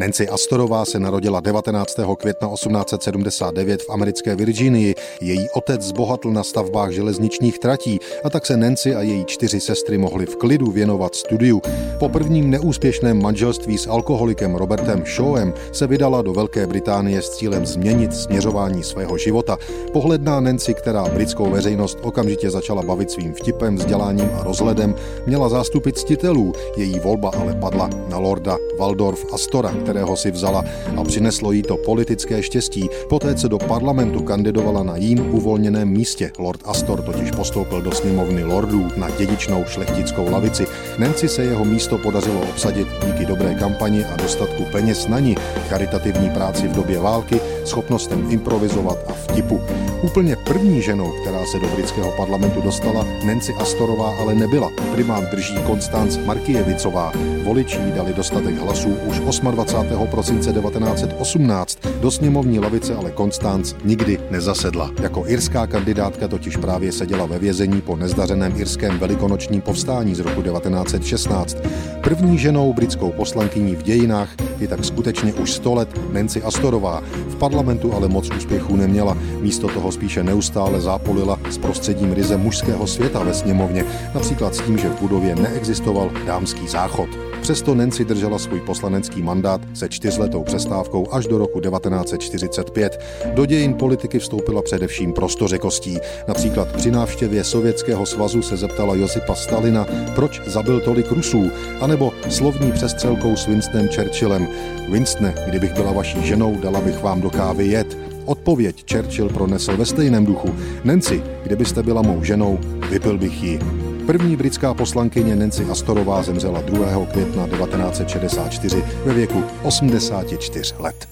Nancy Astorová se narodila 19. května 1879 v americké Virginii. Její otec zbohatl na stavbách železničních tratí a tak se Nancy a její čtyři sestry mohly v klidu věnovat studiu. Po prvním neúspěšném manželství s alkoholikem Robertem Shawem se vydala do Velké Británie s cílem změnit směřování svého života. Pohledná Nancy, která britskou veřejnost okamžitě začala bavit svým vtipem, vzděláním a rozhledem, měla zástupy ctitelů. Její volba ale padla na lorda Waldorf Astora, kterého si vzala a přineslo jí to politické štěstí. Poté, co do parlamentu kandidovala na jím uvolněném místě, Lord Astor totiž postoupil do sněmovny lordů na dědičnou šlechtickou lavici. Nancy se jeho místo podařilo obsadit díky dobré kampani a dostatku peněz na ní, charitativní práci v době války, schopnostem improvizovat a vtipu. Úplně první ženou, která se do britského parlamentu dostala, Nancy Astorová ale nebyla. Primát drží Konstanc Markijevicová. Voliči dali dostatek hlasů už 28. prosince 1918. Do sněmovní lavice ale Konstanc nikdy nezasedla. Jako irská kandidátka totiž právě seděla ve vězení po nezdařeném irském velikonočním povstání z roku 1916. První ženou britskou poslankyní v dějinách je tak skutečně už 100 let Nancy Astorová. V parlamentu ale moc úspěchů neměla. Místo toho spíše neustále zápolila s prostředím ryze mužského světa ve sněmovně, například s tím, že v budově neexistoval dámský záchod. Přesto Nancy držela svůj poslanecký mandát se čtyřletou přestávkou až do roku 1945. Do dějin politiky vstoupila především prostořekostí. Například při návštěvě Sovětského svazu se zeptala Josipa Stalina, proč zabil tolik Rusů, anebo slovní přestřelkou s Winstonem Churchillem. Winstone, kdybych byla vaší ženou, dala bych vám do kávy jet. Odpověď Churchill pronesl ve stejném duchu. Nancy, kdybyste byla mou ženou, vypil bych ji. První britská poslankyně Nancy Astorová zemřela 2. května 1964 ve věku 84 let.